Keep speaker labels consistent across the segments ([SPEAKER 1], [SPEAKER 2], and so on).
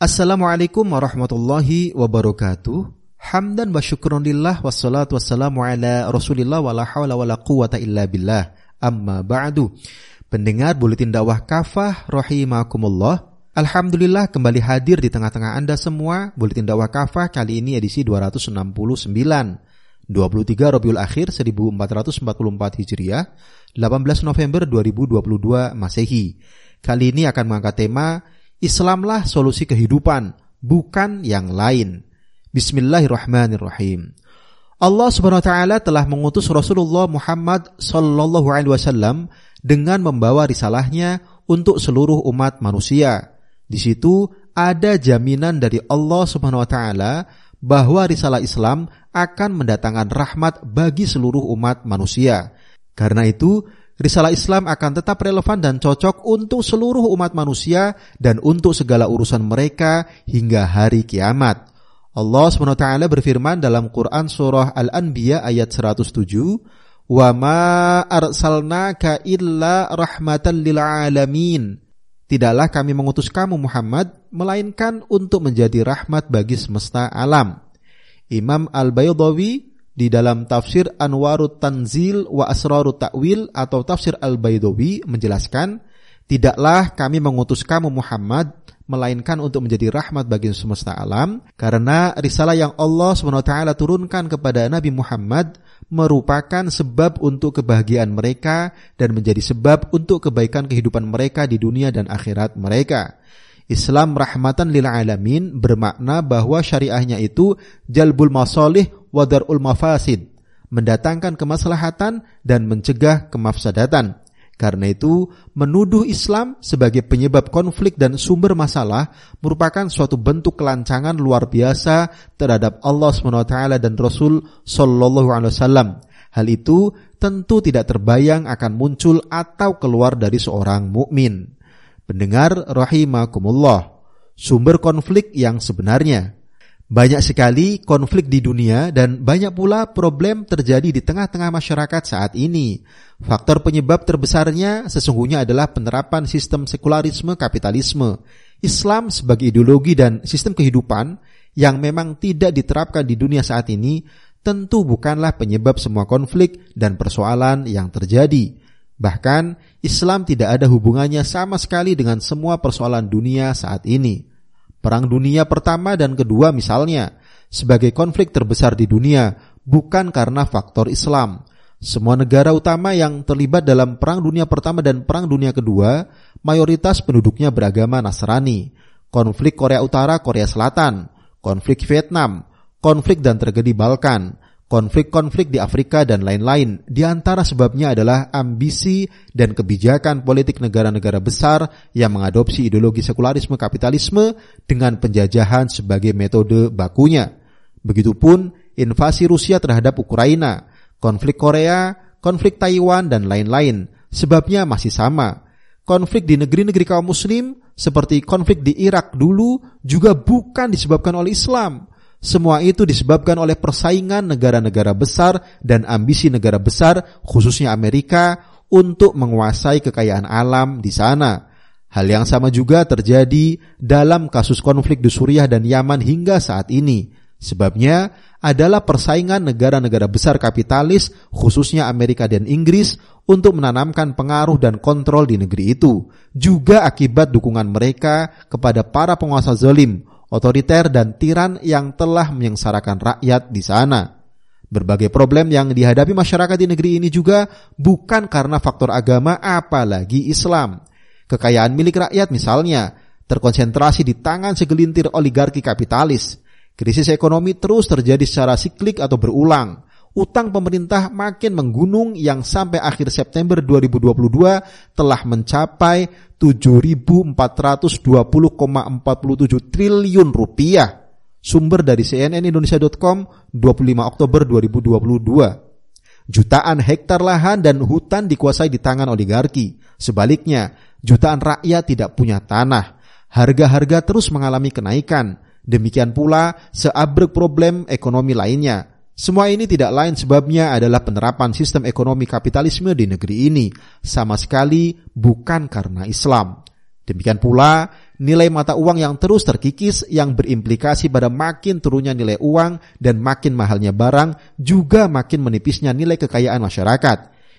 [SPEAKER 1] Assalamualaikum warahmatullahi wabarakatuh. Hamdan wa syukron lillah wassalatu wassalamu ala rasulillah wa la hawla wa la quwata illa billah. Amma ba'du. Pendengar Buletin Dakwah Kafah rahimakumullah. Alhamdulillah kembali hadir di tengah-tengah Anda semua. Buletin Dakwah Kafah kali ini edisi 269. 23 Rabiul Akhir 1444 Hijriah, 18 November 2022 Masehi. Kali ini akan mengangkat tema Islamlah solusi kehidupan, bukan yang lain. Bismillahirrahmanirrahim. Allah Subhanahu wa taala telah mengutus Rasulullah Muhammad sallallahu alaihi wasallam dengan membawa risalahnya untuk seluruh umat manusia. Di situ ada jaminan dari Allah Subhanahu wa taala bahwa risalah Islam akan mendatangkan rahmat bagi seluruh umat manusia. Karena itu, risalah Islam akan tetap relevan dan cocok untuk seluruh umat manusia dan untuk segala urusan mereka hingga hari kiamat. Allah SWT berfirman dalam Quran Surah Al-Anbiya ayat 107, Wa ma arsalnaka illa rahmatan. Tidaklah kami mengutus kamu Muhammad, melainkan untuk menjadi rahmat bagi semesta alam. Imam Al-Baydawi di dalam tafsir Anwarut Tanzil wa Asrarut Ta'wil atau tafsir Al-Baidawi menjelaskan, tidaklah kami mengutus kamu Muhammad melainkan untuk menjadi rahmat bagi semesta alam karena risalah yang Allah SWT turunkan kepada Nabi Muhammad merupakan sebab untuk kebahagiaan mereka dan menjadi sebab untuk kebaikan kehidupan mereka di dunia dan akhirat mereka. Islam rahmatan lil alamin bermakna bahwa syariahnya itu jalbul masalih wadarul mafasid, mendatangkan kemaslahatan dan mencegah kemafsadatan. Karena itu, menuduh Islam sebagai penyebab konflik dan sumber masalah merupakan suatu bentuk kelancangan luar biasa terhadap Allah SWT dan Rasul Sallallahu Alaihi Wasallam. Hal itu tentu tidak terbayang akan muncul atau keluar dari seorang mukmin. Pendengar rahimakumullah, sumber konflik yang sebenarnya. Banyak sekali konflik di dunia dan banyak pula problem terjadi di tengah-tengah masyarakat saat ini. Faktor penyebab terbesarnya sesungguhnya adalah penerapan sistem sekularisme kapitalisme. Islam sebagai ideologi dan sistem kehidupan yang memang tidak diterapkan di dunia saat ini tentu bukanlah penyebab semua konflik dan persoalan yang terjadi. Bahkan Islam tidak ada hubungannya sama sekali dengan semua persoalan dunia saat ini. Perang dunia pertama dan kedua misalnya, sebagai konflik terbesar di dunia, bukan karena faktor Islam. Semua negara utama yang terlibat dalam Perang Dunia Pertama dan Perang Dunia Kedua, mayoritas penduduknya beragama Nasrani. Konflik Korea Utara, Korea Selatan, konflik Vietnam, konflik dan tragedi Balkan, konflik-konflik di Afrika dan lain-lain. Di antara sebabnya adalah ambisi dan kebijakan politik negara-negara besar yang mengadopsi ideologi sekularisme kapitalisme dengan penjajahan sebagai metode bakunya. Begitupun invasi Rusia terhadap Ukraina, konflik Korea, konflik Taiwan, dan lain-lain. Sebabnya masih sama. Konflik di negeri-negeri kaum muslim seperti konflik di Irak dulu juga bukan disebabkan oleh Islam, semua itu disebabkan oleh persaingan negara-negara besar dan ambisi negara besar, khususnya Amerika, untuk menguasai kekayaan alam di sana. Hal yang sama juga terjadi dalam kasus konflik di Suriah dan Yaman hingga saat ini. Sebabnya adalah persaingan negara-negara besar kapitalis, khususnya Amerika dan Inggris, untuk menanamkan pengaruh dan kontrol di negeri itu. Juga akibat dukungan mereka kepada para penguasa zalim otoriter dan tiran yang telah menyengsarakan rakyat di sana. Berbagai problem yang dihadapi masyarakat di negeri ini juga bukan karena faktor agama apalagi Islam. Kekayaan milik rakyat misalnya terkonsentrasi di tangan segelintir oligarki kapitalis. Krisis ekonomi terus terjadi secara siklik atau berulang utang pemerintah makin menggunung yang sampai akhir September 2022 telah mencapai 7.420,47 triliun rupiah. Sumber dari cnnindonesia.com 25 Oktober 2022. Jutaan hektar lahan dan hutan dikuasai di tangan oligarki. Sebaliknya, jutaan rakyat tidak punya tanah. Harga-harga terus mengalami kenaikan. Demikian pula seabrek problem ekonomi lainnya semua ini tidak lain sebabnya adalah penerapan sistem ekonomi kapitalisme di negeri ini, sama sekali bukan karena Islam. Demikian pula nilai mata uang yang terus terkikis yang berimplikasi pada makin turunnya nilai uang dan makin mahalnya barang juga makin menipisnya nilai kekayaan masyarakat.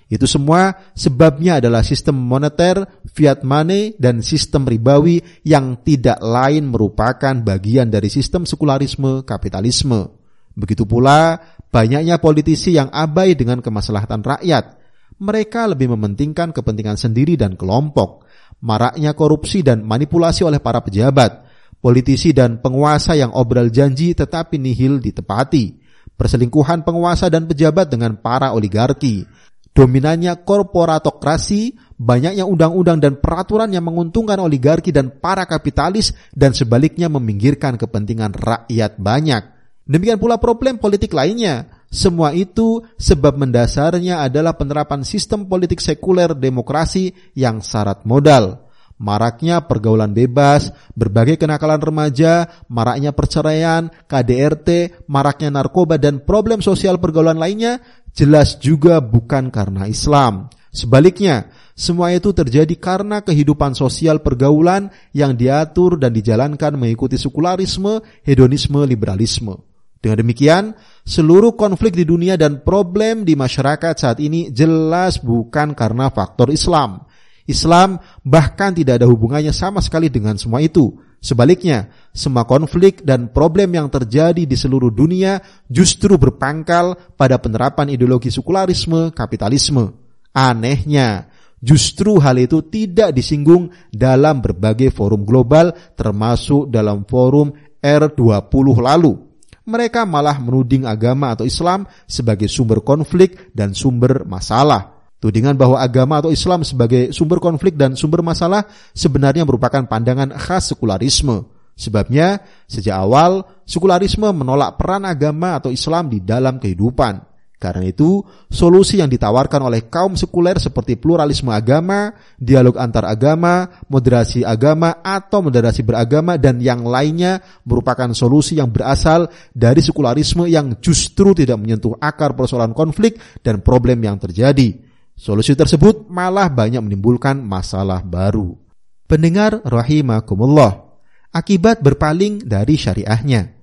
[SPEAKER 1] Itu semua sebabnya adalah sistem moneter, fiat money, dan sistem ribawi yang tidak lain merupakan bagian dari sistem sekularisme kapitalisme. Begitu pula banyaknya politisi yang abai dengan kemaslahatan rakyat. Mereka lebih mementingkan kepentingan sendiri dan kelompok maraknya korupsi dan manipulasi oleh para pejabat, politisi dan penguasa yang obral janji tetapi nihil ditepati, perselingkuhan penguasa dan pejabat dengan para oligarki, dominannya korporatokrasi, banyaknya undang-undang dan peraturan yang menguntungkan oligarki dan para kapitalis dan sebaliknya meminggirkan kepentingan rakyat banyak. Demikian pula problem politik lainnya, semua itu sebab mendasarnya adalah penerapan sistem politik sekuler demokrasi yang syarat modal. Maraknya pergaulan bebas, berbagai kenakalan remaja, maraknya perceraian, KDRT, maraknya narkoba dan problem sosial pergaulan lainnya jelas juga bukan karena Islam. Sebaliknya, semua itu terjadi karena kehidupan sosial pergaulan yang diatur dan dijalankan mengikuti sekularisme, hedonisme, liberalisme. Dengan demikian, seluruh konflik di dunia dan problem di masyarakat saat ini jelas bukan karena faktor Islam. Islam bahkan tidak ada hubungannya sama sekali dengan semua itu. Sebaliknya, semua konflik dan problem yang terjadi di seluruh dunia justru berpangkal pada penerapan ideologi sekularisme kapitalisme. Anehnya, justru hal itu tidak disinggung dalam berbagai forum global termasuk dalam forum R20 lalu mereka malah menuding agama atau Islam sebagai sumber konflik dan sumber masalah. Tudingan bahwa agama atau Islam sebagai sumber konflik dan sumber masalah sebenarnya merupakan pandangan khas sekularisme. Sebabnya, sejak awal, sekularisme menolak peran agama atau Islam di dalam kehidupan. Karena itu, solusi yang ditawarkan oleh kaum sekuler seperti pluralisme agama, dialog antar agama, moderasi agama atau moderasi beragama dan yang lainnya merupakan solusi yang berasal dari sekularisme yang justru tidak menyentuh akar persoalan konflik dan problem yang terjadi. Solusi tersebut malah banyak menimbulkan masalah baru. Pendengar rahimakumullah, akibat berpaling dari syariahnya.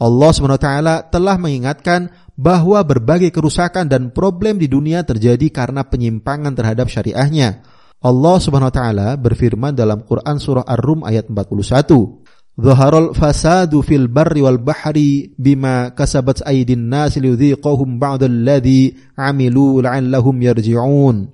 [SPEAKER 1] Allah SWT telah mengingatkan bahwa berbagai kerusakan dan problem di dunia terjadi karena penyimpangan terhadap syariahnya. Allah Subhanahu wa taala berfirman dalam Quran surah Ar-Rum ayat 41. Zaharul fasadu fil barri wal bahri bima kasabat aydin nas liyudhiqahum ba'dalladhi amilu la'allahum yarji'un.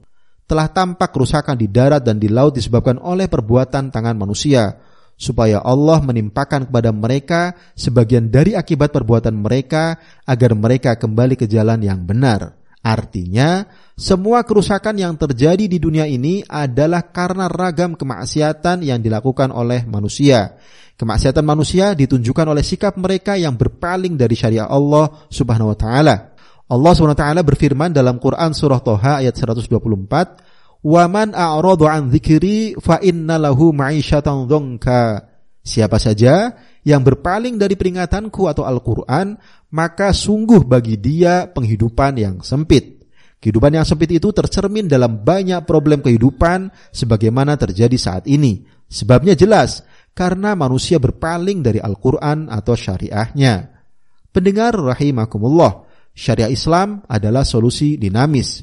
[SPEAKER 1] Telah tampak kerusakan di darat dan di laut disebabkan oleh perbuatan tangan manusia supaya Allah menimpakan kepada mereka sebagian dari akibat perbuatan mereka agar mereka kembali ke jalan yang benar. Artinya, semua kerusakan yang terjadi di dunia ini adalah karena ragam kemaksiatan yang dilakukan oleh manusia. Kemaksiatan manusia ditunjukkan oleh sikap mereka yang berpaling dari syariat Allah Subhanahu wa taala. Allah Subhanahu wa taala berfirman dalam Quran surah Toha ayat 124, Waman a'radu an dzikri fa inna lahu ma'isyatan. Siapa saja yang berpaling dari peringatanku atau Al-Qur'an, maka sungguh bagi dia penghidupan yang sempit. Kehidupan yang sempit itu tercermin dalam banyak problem kehidupan sebagaimana terjadi saat ini. Sebabnya jelas, karena manusia berpaling dari Al-Quran atau syariahnya. Pendengar rahimakumullah, syariah Islam adalah solusi dinamis.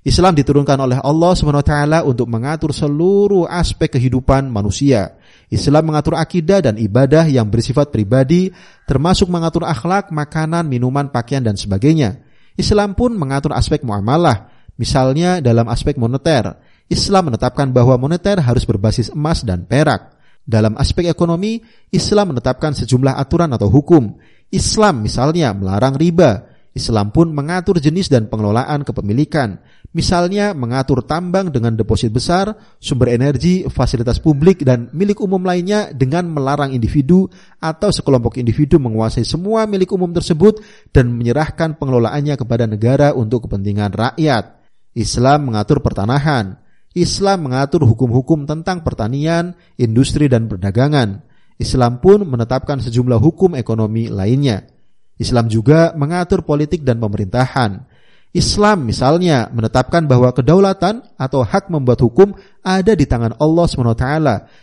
[SPEAKER 1] Islam diturunkan oleh Allah SWT untuk mengatur seluruh aspek kehidupan manusia. Islam mengatur akidah dan ibadah yang bersifat pribadi, termasuk mengatur akhlak, makanan, minuman, pakaian, dan sebagainya. Islam pun mengatur aspek muamalah, misalnya dalam aspek moneter. Islam menetapkan bahwa moneter harus berbasis emas dan perak. Dalam aspek ekonomi, Islam menetapkan sejumlah aturan atau hukum. Islam misalnya melarang riba. Islam pun mengatur jenis dan pengelolaan kepemilikan. Misalnya mengatur tambang dengan deposit besar, sumber energi, fasilitas publik, dan milik umum lainnya dengan melarang individu atau sekelompok individu menguasai semua milik umum tersebut dan menyerahkan pengelolaannya kepada negara untuk kepentingan rakyat. Islam mengatur pertanahan. Islam mengatur hukum-hukum tentang pertanian, industri, dan perdagangan. Islam pun menetapkan sejumlah hukum ekonomi lainnya. Islam juga mengatur politik dan pemerintahan. Islam misalnya menetapkan bahwa kedaulatan atau hak membuat hukum ada di tangan Allah SWT.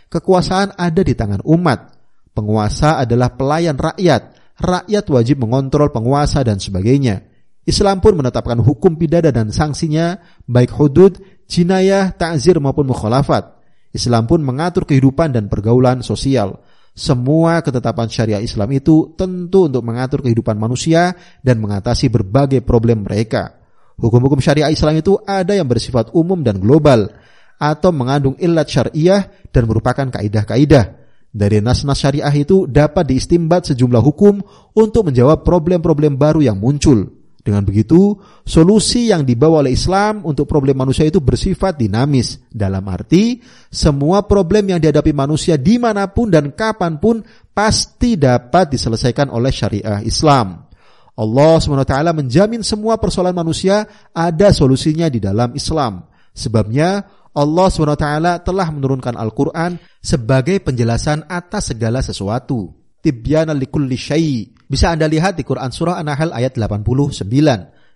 [SPEAKER 1] Kekuasaan ada di tangan umat. Penguasa adalah pelayan rakyat. Rakyat wajib mengontrol penguasa dan sebagainya. Islam pun menetapkan hukum pidana dan sanksinya, baik hudud, jinayah, ta'zir maupun mukhalafat. Islam pun mengatur kehidupan dan pergaulan sosial. Semua ketetapan syariah Islam itu tentu untuk mengatur kehidupan manusia dan mengatasi berbagai problem mereka. Hukum-hukum syariah Islam itu ada yang bersifat umum dan global atau mengandung ilat syariah dan merupakan kaidah-kaidah. Dari nas-nas syariah itu dapat diistimbat sejumlah hukum untuk menjawab problem-problem baru yang muncul. Dengan begitu, solusi yang dibawa oleh Islam untuk problem manusia itu bersifat dinamis. Dalam arti, semua problem yang dihadapi manusia di mana pun dan kapan pun pasti dapat diselesaikan oleh syariah Islam. Allah SWT menjamin semua persoalan manusia ada solusinya di dalam Islam. Sebabnya, Allah SWT telah menurunkan Al-Quran sebagai penjelasan atas segala sesuatu. Tibyana likulli Bisa Anda lihat di Quran Surah An-Nahl ayat 89.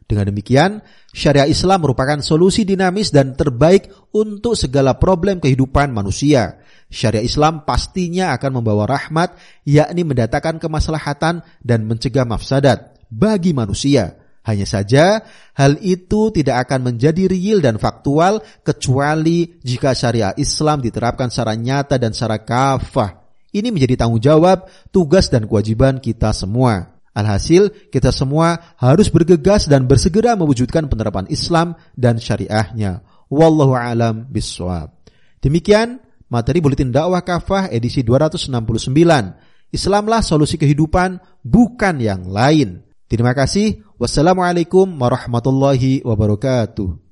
[SPEAKER 1] Dengan demikian, syariah Islam merupakan solusi dinamis dan terbaik untuk segala problem kehidupan manusia. Syariah Islam pastinya akan membawa rahmat, yakni mendatangkan kemaslahatan dan mencegah mafsadat bagi manusia. Hanya saja, hal itu tidak akan menjadi real dan faktual kecuali jika syariah Islam diterapkan secara nyata dan secara kafah ini menjadi tanggung jawab, tugas dan kewajiban kita semua. Alhasil, kita semua harus bergegas dan bersegera mewujudkan penerapan Islam dan syariahnya. Wallahu alam biswab. Demikian materi Buletin Dakwah Kafah edisi 269. Islamlah solusi kehidupan, bukan yang lain. Terima kasih. Wassalamualaikum warahmatullahi wabarakatuh.